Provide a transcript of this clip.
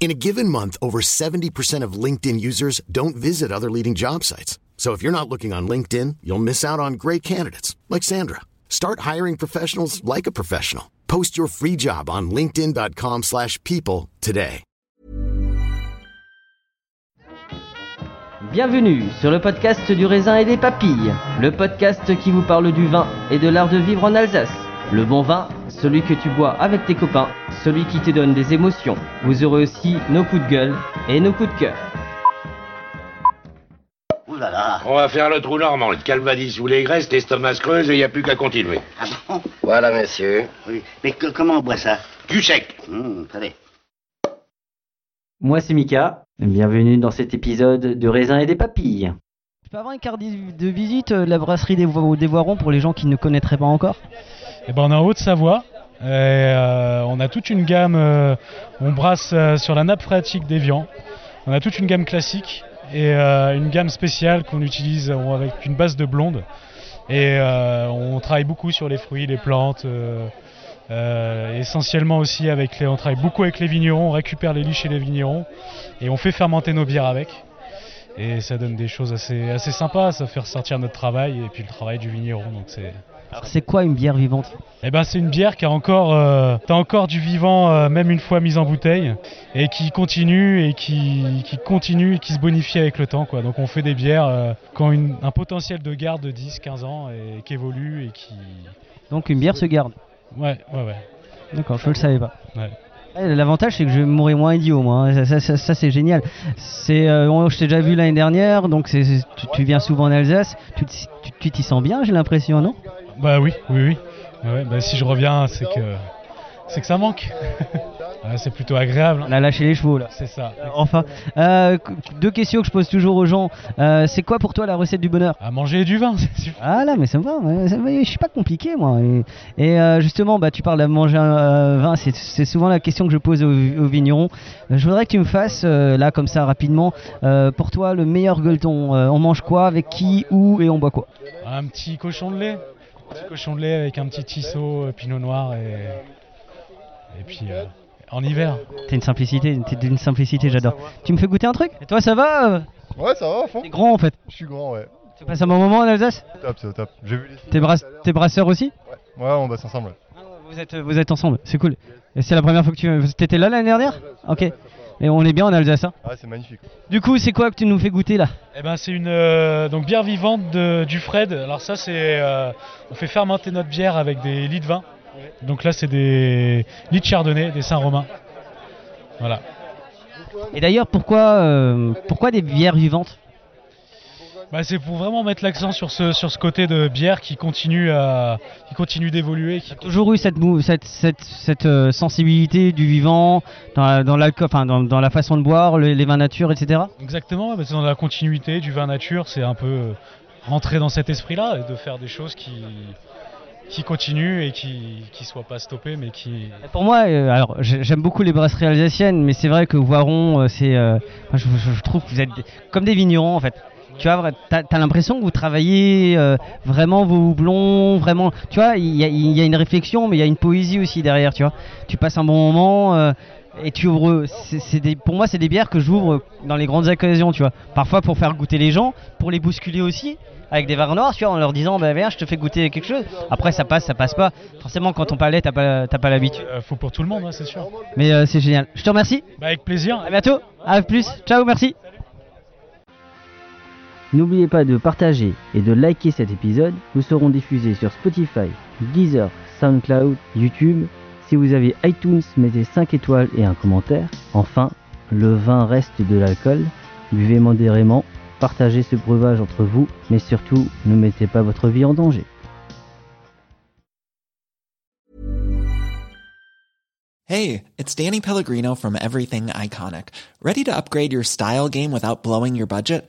In a given month, over 70% of LinkedIn users don't visit other leading job sites. So if you're not looking on LinkedIn, you'll miss out on great candidates like Sandra. Start hiring professionals like a professional. Post your free job on linkedin.com/people today. Bienvenue sur le podcast du raisin et des papilles, le podcast qui vous parle du vin et de l'art de vivre en Alsace. Le bon vin, celui que tu bois avec tes copains, celui qui te donne des émotions. Vous aurez aussi nos coups de gueule et nos coups de cœur. Ouh là là. On va faire le trou normand, le calvadis ou les graisses, l'estomac se creuse et il n'y a plus qu'à continuer. Ah bon? Voilà, messieurs. Oui. Mais que- comment on boit ça? Du sec. Hum, Attendez. Moi c'est Mika, bienvenue dans cet épisode de raisin et des papilles. Je peux avoir une carte de visite euh, de la brasserie des, Vo- des Voirons pour les gens qui ne connaîtraient pas encore? Eh ben, on est en Haute-Savoie. Euh, on a toute une gamme, euh, on brasse euh, sur la nappe phréatique d'Evian. On a toute une gamme classique et une gamme spéciale qu'on utilise avec une base de blonde. Et on travaille beaucoup sur les fruits, les plantes, essentiellement aussi avec les, on travaille beaucoup avec les vignerons, on récupère les lits chez les vignerons et on fait fermenter nos bières avec. Et ça donne des choses assez, assez sympas, ça fait ressortir notre travail et puis le travail du vigneron. Donc c'est, Alors c'est quoi une bière vivante? Eh ben, c'est une bière qui a encore, euh, encore du vivant, euh, même une fois mise en bouteille, et qui continue et qui, qui continue et qui se bonifie avec le temps. Quoi. Donc on fait des bières euh, qui ont une- un potentiel de garde de 10-15 ans et qui évoluent et qui... Donc une bière se garde. Ouais, ouais, ouais. D'accord, je le savais pas. Ouais. L'avantage c'est que je vais mourir moins idiot moi, hein. ça, ça- ça- ça, c'est génial. C'est, euh, je t'ai déjà vu l'année dernière, donc tu, tu viens souvent en Alsace, tu t'y sens bien j'ai l'impression non? Bah oui, oui, oui. Ouais, bah, si je reviens, c'est que, c'est que ça manque. Ouais, c'est plutôt agréable. hein. On a lâché les chevaux là. C'est ça. Enfin, euh, deux questions que je pose toujours aux gens. Euh, c'est quoi pour toi la recette du bonheur? À manger du vin. Ah là, mais ça me va. Je suis pas compliqué moi. Et, et, euh, justement, bah tu parles de manger un vin. C'est, souvent la question que je pose aux, aux vignerons. Je voudrais que tu me fasses là comme ça rapidement. pour toi, le meilleur gueuleton. On mange quoi Avec qui Où Et on boit quoi? Un petit cochon de lait. Un petit cochon de lait avec un petit tisseau, euh, pinot noir et, et puis euh, en hiver. T'es une simplicité. T'es d'une simplicité. J'adore. Tu me fais goûter un truc? Et toi, ça va euh? Ouais, ça va à fond. T'es grand en fait. Je suis grand, ouais. Tu passes un bon moment en Alsace? Top, c'est au top. J'ai vu les T'es, t'es brasseur aussi? Ouais, on bosse ensemble. ouais. Vous êtes, vous êtes ensemble, c'est cool. Et c'est la première fois que tu étais là l'année dernière? Ok. Et on est bien en Alsace. hein. Ah, c'est magnifique. Du coup, c'est quoi que tu nous fais goûter là? Eh ben c'est une euh, donc bière vivante de, du Fred. Alors ça c'est euh, on fait fermenter notre bière avec des lits de vin. Donc là c'est des lits de chardonnay, des Saint-Romain. Voilà. Et d'ailleurs, pourquoi, euh, pourquoi des bières vivantes? Bah, c'est pour vraiment mettre l'accent sur ce sur ce côté de bière qui continue à qui continue d'évoluer. Qui... Toujours eu cette, cette, cette, cette euh, sensibilité du vivant dans la, dans, l'alcool- enfin, dans, dans la façon de boire, le- les vins nature, etc. Exactement. bah, c'est dans la continuité du vin nature. C'est un peu euh, rentrer dans cet esprit-là et de faire des choses qui qui continuent et qui qui soient pas stoppées mais qui Pour moi, euh, alors j'ai- j'aime beaucoup les brasseries alsaciennes, mais c'est vrai que Voiron, c'est, enfin, je, trouve que vous êtes comme des vignerons en fait. Tu vois, t'as as, l'impression que vous travaillez euh, vraiment vos houblons, vraiment. Tu vois, il y, y, a une réflexion, mais il y a une poésie aussi derrière, tu vois. Tu passes un bon moment. Euh, et tu ouvres, des, pour moi c'est des bières que j'ouvre dans les grandes occasions, tu vois. Parfois pour faire goûter les gens, pour les bousculer aussi, avec des verres noirs, tu vois, en leur disant bah viens, je te fais goûter quelque chose. Après ça passe, ça passe pas. Forcément quand on palais, t'as pas, pas l'habitude. Euh, faut pour tout le monde, hein, c'est sûr. Mais euh, c'est génial. Je te remercie. Bah, avec plaisir. À bientôt. À plus. Ciao, merci. N'oubliez pas de partager et de liker cet épisode. Nous serons diffusés sur Spotify, Deezer, SoundCloud, YouTube si vous avez iTunes, mettez 5 étoiles et un commentaire. Enfin, le vin reste de l'alcool. Buvez modérément, partagez ce breuvage entre vous, mais surtout, ne mettez pas votre vie en danger. Hey, it's Danny Pellegrino from Everything Iconic. Ready to upgrade your style game without blowing your budget?